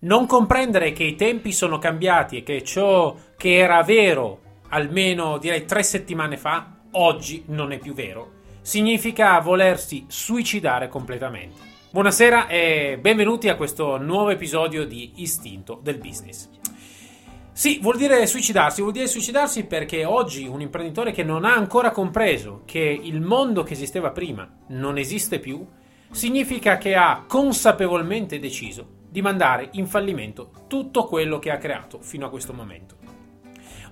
Non comprendere che i tempi sono cambiati e che ciò che era vero almeno direi tre settimane fa, oggi non è più vero, significa volersi suicidare completamente. Buonasera e benvenuti a questo nuovo episodio di Istinto del Business. Sì, vuol dire suicidarsi, vuol dire suicidarsi perché oggi un imprenditore che non ha ancora compreso che il mondo che esisteva prima non esiste più, significa che ha consapevolmente deciso di mandare in fallimento tutto quello che ha creato fino a questo momento.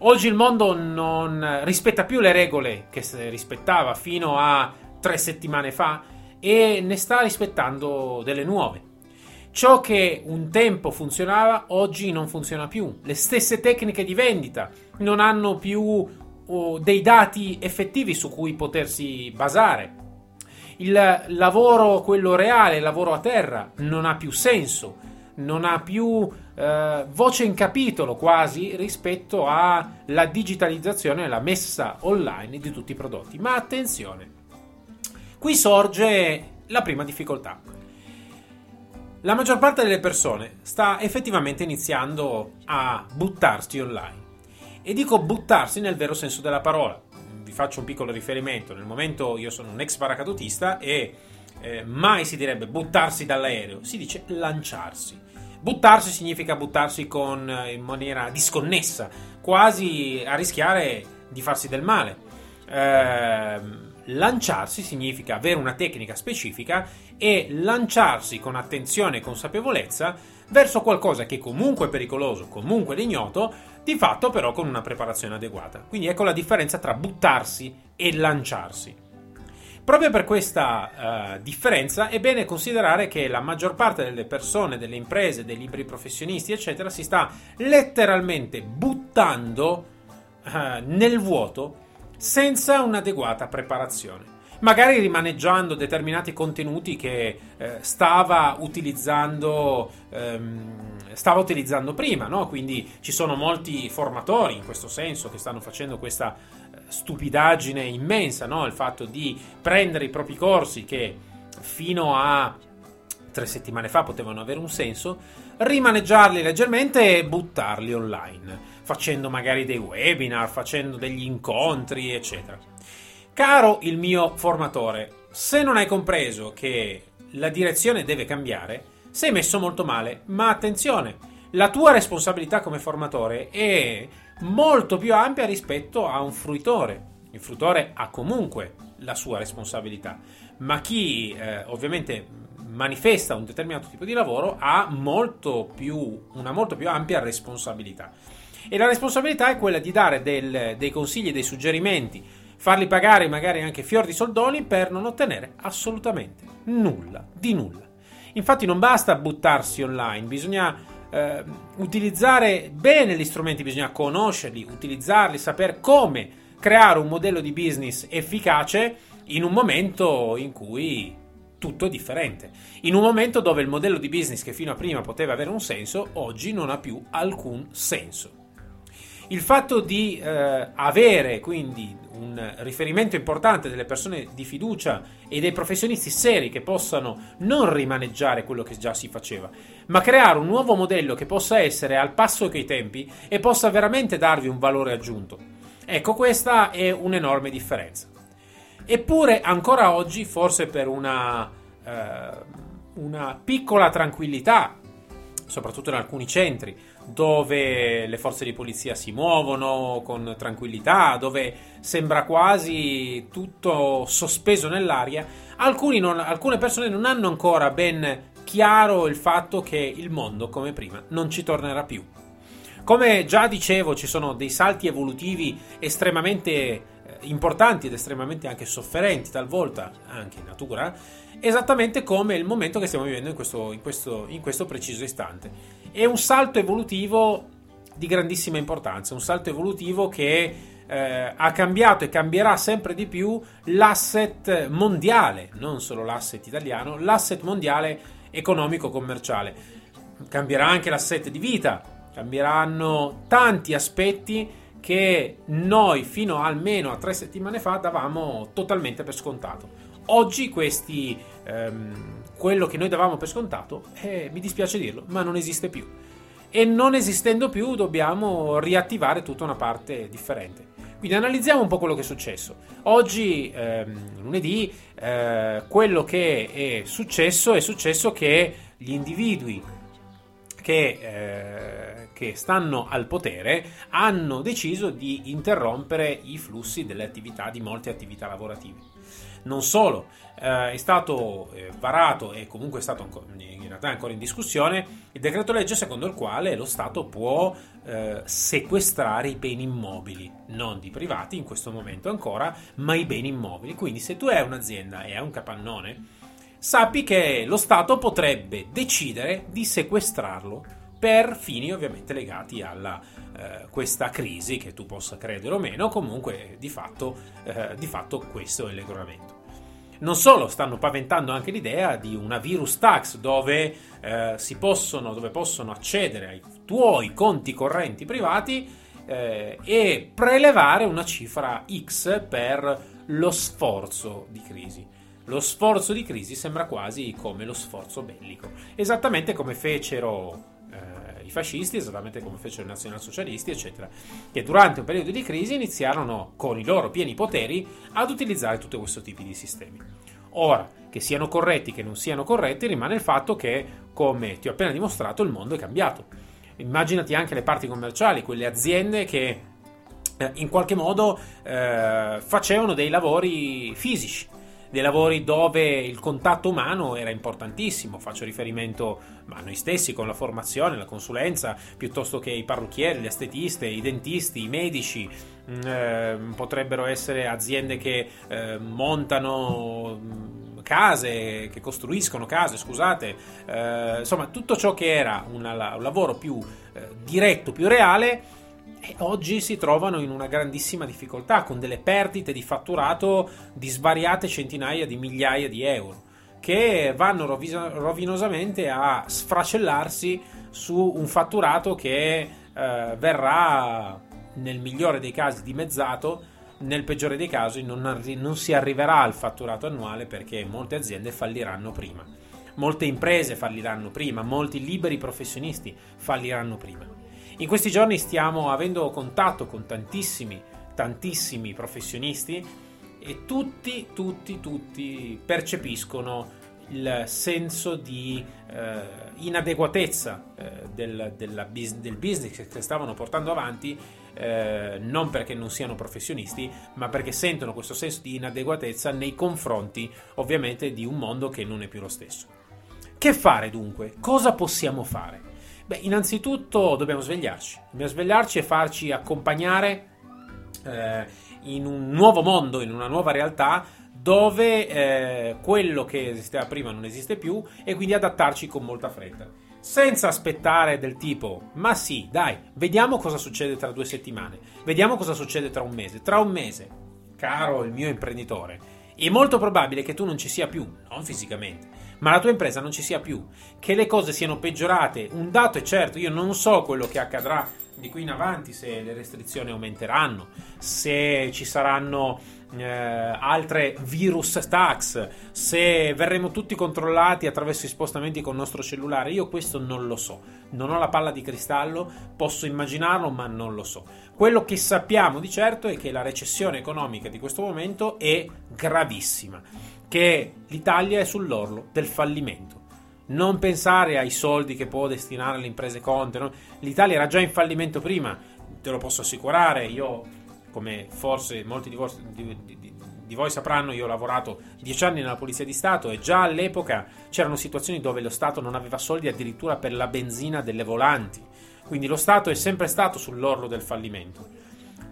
Oggi il mondo non rispetta più le regole che rispettava fino a tre settimane fa e ne sta rispettando delle nuove. Ciò che un tempo funzionava oggi non funziona più. Le stesse tecniche di vendita non hanno più oh, dei dati effettivi su cui potersi basare. Il lavoro, quello reale, il lavoro a terra, non ha più senso non ha più eh, voce in capitolo quasi rispetto alla digitalizzazione e la messa online di tutti i prodotti. Ma attenzione, qui sorge la prima difficoltà. La maggior parte delle persone sta effettivamente iniziando a buttarsi online. E dico buttarsi nel vero senso della parola. Vi faccio un piccolo riferimento. Nel momento io sono un ex paracadutista e eh, mai si direbbe buttarsi dall'aereo, si dice lanciarsi. Buttarsi significa buttarsi con, eh, in maniera disconnessa, quasi a rischiare di farsi del male. Eh, lanciarsi significa avere una tecnica specifica e lanciarsi con attenzione e consapevolezza verso qualcosa che comunque è pericoloso, comunque è ignoto, di fatto però con una preparazione adeguata. Quindi ecco la differenza tra buttarsi e lanciarsi. Proprio per questa uh, differenza è bene considerare che la maggior parte delle persone, delle imprese, dei libri professionisti, eccetera, si sta letteralmente buttando uh, nel vuoto senza un'adeguata preparazione magari rimaneggiando determinati contenuti che eh, stava utilizzando ehm, stava utilizzando prima, no? Quindi ci sono molti formatori in questo senso che stanno facendo questa stupidaggine immensa, no? Il fatto di prendere i propri corsi che fino a tre settimane fa potevano avere un senso, rimaneggiarli leggermente e buttarli online, facendo magari dei webinar, facendo degli incontri, eccetera. Caro il mio formatore, se non hai compreso che la direzione deve cambiare, sei messo molto male, ma attenzione, la tua responsabilità come formatore è molto più ampia rispetto a un fruitore. Il fruitore ha comunque la sua responsabilità, ma chi eh, ovviamente manifesta un determinato tipo di lavoro ha molto più, una molto più ampia responsabilità. E la responsabilità è quella di dare del, dei consigli, dei suggerimenti, farli pagare magari anche fior di soldoni per non ottenere assolutamente nulla, di nulla. Infatti non basta buttarsi online, bisogna eh, utilizzare bene gli strumenti, bisogna conoscerli, utilizzarli, sapere come creare un modello di business efficace in un momento in cui tutto è differente. In un momento dove il modello di business che fino a prima poteva avere un senso, oggi non ha più alcun senso. Il fatto di eh, avere quindi un riferimento importante delle persone di fiducia e dei professionisti seri che possano non rimaneggiare quello che già si faceva, ma creare un nuovo modello che possa essere al passo coi tempi e possa veramente darvi un valore aggiunto. Ecco, questa è un'enorme differenza. Eppure ancora oggi, forse per una, eh, una piccola tranquillità, soprattutto in alcuni centri, dove le forze di polizia si muovono con tranquillità, dove sembra quasi tutto sospeso nell'aria, non, alcune persone non hanno ancora ben chiaro il fatto che il mondo, come prima, non ci tornerà più. Come già dicevo, ci sono dei salti evolutivi estremamente eh, importanti ed estremamente anche sofferenti, talvolta anche in natura, esattamente come il momento che stiamo vivendo in questo, in questo, in questo preciso istante. È un salto evolutivo di grandissima importanza, un salto evolutivo che eh, ha cambiato e cambierà sempre di più l'asset mondiale, non solo l'asset italiano, l'asset mondiale economico-commerciale. Cambierà anche l'asset di vita, cambieranno tanti aspetti che noi fino almeno a tre settimane fa davamo totalmente per scontato. Oggi questi, ehm, quello che noi davamo per scontato, eh, mi dispiace dirlo, ma non esiste più. E non esistendo più dobbiamo riattivare tutta una parte differente. Quindi analizziamo un po' quello che è successo. Oggi, ehm, lunedì, eh, quello che è successo è successo che gli individui che, eh, che, stanno al potere hanno deciso di interrompere i flussi delle attività, di molte attività lavorative. Non solo, eh, è stato eh, varato e comunque è stato ancora, in realtà ancora in discussione il decreto legge secondo il quale lo Stato può eh, sequestrare i beni immobili, non di privati in questo momento ancora, ma i beni immobili. Quindi se tu hai un'azienda e hai un capannone, sappi che lo Stato potrebbe decidere di sequestrarlo per fini ovviamente legati a eh, questa crisi, che tu possa credere o meno, comunque di fatto, eh, di fatto questo è il regolamento. Non solo, stanno paventando anche l'idea di una virus tax dove, eh, possono, dove possono accedere ai tuoi conti correnti privati eh, e prelevare una cifra X per lo sforzo di crisi. Lo sforzo di crisi sembra quasi come lo sforzo bellico, esattamente come fecero eh, i fascisti, esattamente come fecero i nazionalsocialisti, eccetera, che durante un periodo di crisi iniziarono con i loro pieni poteri ad utilizzare tutti questi tipi di sistemi. Ora, che siano corretti, che non siano corretti, rimane il fatto che, come ti ho appena dimostrato, il mondo è cambiato. Immaginati anche le parti commerciali, quelle aziende che eh, in qualche modo eh, facevano dei lavori fisici dei lavori dove il contatto umano era importantissimo, faccio riferimento a noi stessi con la formazione, la consulenza, piuttosto che i parrucchieri, le estetiste, i dentisti, i medici, eh, potrebbero essere aziende che eh, montano mm, case, che costruiscono case, scusate, eh, insomma tutto ciò che era una, un lavoro più eh, diretto, più reale, e oggi si trovano in una grandissima difficoltà con delle perdite di fatturato di svariate centinaia di migliaia di euro che vanno rovinosamente a sfracellarsi su un fatturato che eh, verrà nel migliore dei casi dimezzato nel peggiore dei casi non, arri- non si arriverà al fatturato annuale perché molte aziende falliranno prima. Molte imprese falliranno prima molti liberi professionisti falliranno prima in questi giorni stiamo avendo contatto con tantissimi, tantissimi professionisti e tutti, tutti, tutti percepiscono il senso di eh, inadeguatezza eh, del, della, del, business che stavano portando avanti, eh, non perché non siano professionisti, ma perché sentono questo senso di inadeguatezza nei confronti ovviamente di un mondo che non è più lo stesso. Che fare dunque? Cosa possiamo fare? Beh, innanzitutto dobbiamo svegliarci. Dobbiamo svegliarci e farci accompagnare eh, in un nuovo mondo, in una nuova realtà dove eh, quello che esisteva prima non esiste più e quindi adattarci con molta fretta. Senza aspettare del tipo, ma sì, dai, vediamo cosa succede tra due settimane, vediamo cosa succede tra un mese. Tra un mese, caro il mio imprenditore, è molto probabile che tu non ci sia più, non fisicamente, ma la tua impresa non ci sia più, che le cose siano peggiorate. Un dato è certo, io non so quello che accadrà di qui in avanti, se le restrizioni aumenteranno, se ci saranno eh, altre virus tax, se verremo tutti controllati attraverso i spostamenti con il nostro cellulare, io questo non lo so. Non ho la palla di cristallo, posso immaginarlo, ma non lo so. Quello che sappiamo di certo è che la recessione economica di questo momento è gravissima che l'Italia è sull'orlo del fallimento. Non pensare ai soldi che può destinare alle imprese Conte. No? L'Italia era già in fallimento prima, te lo posso assicurare. Io, come forse molti di voi, di, di, di voi sapranno, io ho lavorato dieci anni nella Polizia di Stato e già all'epoca c'erano situazioni dove lo Stato non aveva soldi addirittura per la benzina delle volanti. Quindi lo Stato è sempre stato sull'orlo del fallimento.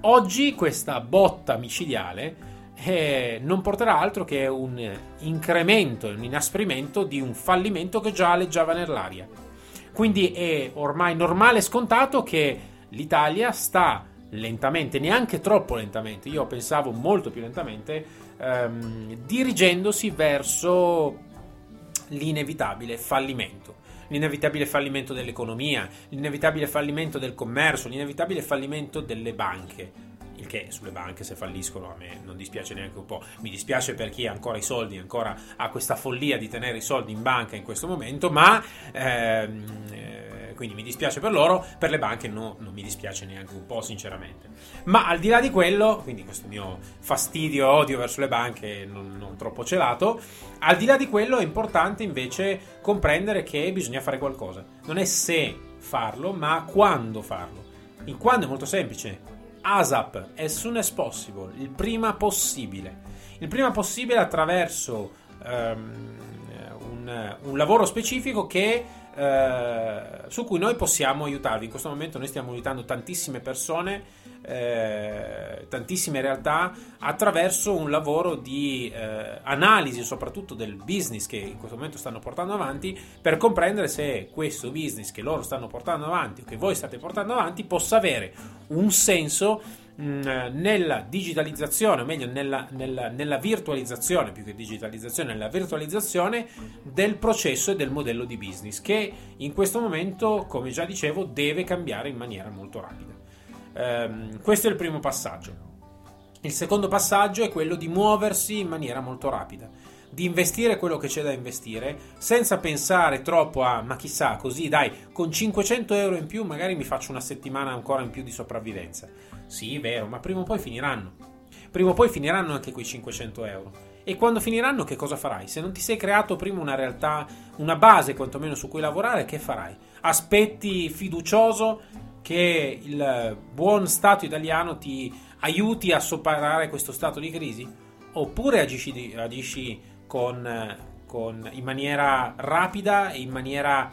Oggi questa botta micidiale eh, non porterà altro che un incremento, un inasprimento di un fallimento che già aleggiava nell'aria. Quindi è ormai normale e scontato che l'Italia sta lentamente, neanche troppo lentamente, io pensavo molto più lentamente, ehm, dirigendosi verso l'inevitabile fallimento. L'inevitabile fallimento dell'economia, l'inevitabile fallimento del commercio, l'inevitabile fallimento delle banche il che sulle banche se falliscono a me non dispiace neanche un po'. Mi dispiace per chi ha ancora i soldi, ancora ha questa follia di tenere i soldi in banca in questo momento, ma ehm, eh, quindi mi dispiace per loro, per le banche no, non mi dispiace neanche un po' sinceramente. Ma al di là di quello, quindi questo mio fastidio e odio verso le banche non, non troppo celato, al di là di quello è importante invece comprendere che bisogna fare qualcosa. Non è se farlo, ma quando farlo. Il quando è molto semplice, ASAP, as soon as possible, il prima possibile. Il prima possibile attraverso um, un, un, lavoro specifico che, uh, su cui noi possiamo aiutarvi. In questo momento noi stiamo aiutando tantissime persone eh, tantissime realtà attraverso un lavoro di eh, analisi soprattutto del business che in questo momento stanno portando avanti per comprendere se questo business che loro stanno portando avanti o che voi state portando avanti possa avere un senso mm, nella digitalizzazione, o meglio nella, nella, nella, virtualizzazione, più che digitalizzazione, nella virtualizzazione del processo e del modello di business che in questo momento, come già dicevo, deve cambiare in maniera molto rapida. Um, questo è il primo passaggio. Il secondo passaggio è quello di muoversi in maniera molto rapida, di investire quello che c'è da investire senza pensare troppo a ma chissà, così dai, con 500 euro in più magari mi faccio una settimana ancora in più di sopravvivenza. Sì, vero, ma prima o poi finiranno. Prima o poi finiranno anche quei 500 euro. E quando finiranno, che cosa farai? Se non ti sei creato prima una realtà, una base quantomeno su cui lavorare, che farai? Aspetti fiducioso che il buon Stato italiano ti aiuti a superare questo stato di crisi? Oppure agisci, agisci con, con, in maniera rapida e in maniera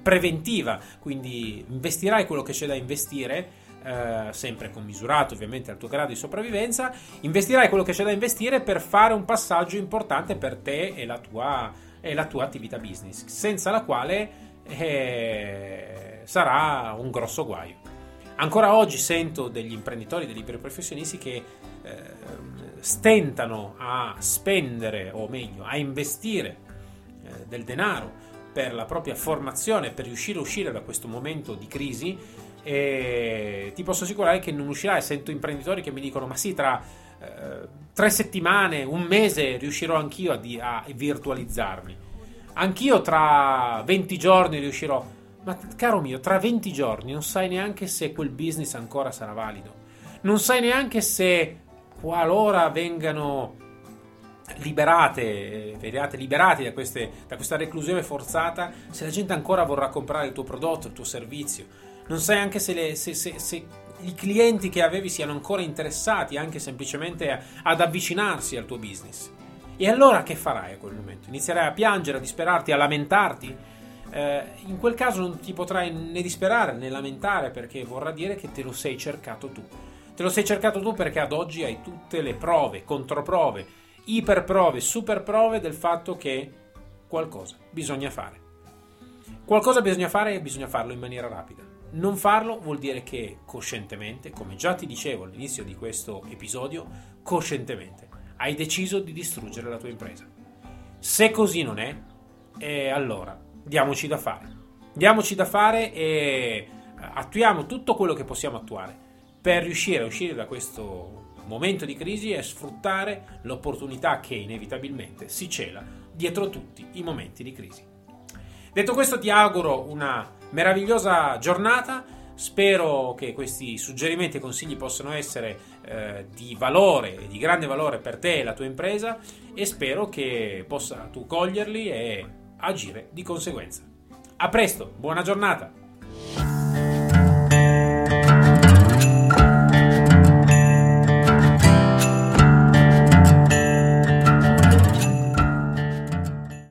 preventiva, quindi investirai quello che c'è da investire. Eh, sempre commisurato ovviamente al tuo grado di sopravvivenza, investirai quello che c'è da investire per fare un passaggio importante per te e la tua, e la tua attività business, senza la quale eh, sarà un grosso guaio. Ancora oggi sento degli imprenditori, dei liberi professionisti che eh, stentano a spendere, o meglio, a investire eh, del denaro per la propria formazione, per riuscire a uscire da questo momento di crisi. E ti posso assicurare che non uscirai. Sento imprenditori che mi dicono: Ma sì, tra eh, tre settimane, un mese riuscirò anch'io a, di- a virtualizzarmi. Anch'io tra 20 giorni riuscirò. Ma caro mio, tra 20 giorni non sai neanche se quel business ancora sarà valido. Non sai neanche se qualora vengano liberate, vedete, liberati da, queste, da questa reclusione forzata, se la gente ancora vorrà comprare il tuo prodotto, il tuo servizio. Non sai anche se, le, se, se, se i clienti che avevi siano ancora interessati anche semplicemente ad avvicinarsi al tuo business. E allora che farai a quel momento? Inizierai a piangere, a disperarti, a lamentarti? eh, in quel caso non ti potrai né disperare né lamentare perché vorrà dire che te lo sei cercato tu. Te lo sei cercato tu perché ad oggi hai tutte le prove, controprove, iperprove, superprove del fatto che qualcosa bisogna fare. Qualcosa bisogna fare e bisogna farlo in maniera rapida. Non farlo vuol dire che coscientemente, come già ti dicevo all'inizio di questo episodio, coscientemente hai deciso di distruggere la tua impresa. Se così non è, eh, allora diamoci da fare. Diamoci da fare e eh, attuiamo tutto quello che possiamo attuare per riuscire a uscire da questo momento di crisi e sfruttare l'opportunità che inevitabilmente si cela dietro tutti i momenti di crisi. Detto questo ti auguro una meravigliosa giornata, spero che questi suggerimenti e consigli possano essere eh, di valore, di grande valore per te e la tua impresa e spero che possa tu coglierli e agire di conseguenza. A presto, buona giornata!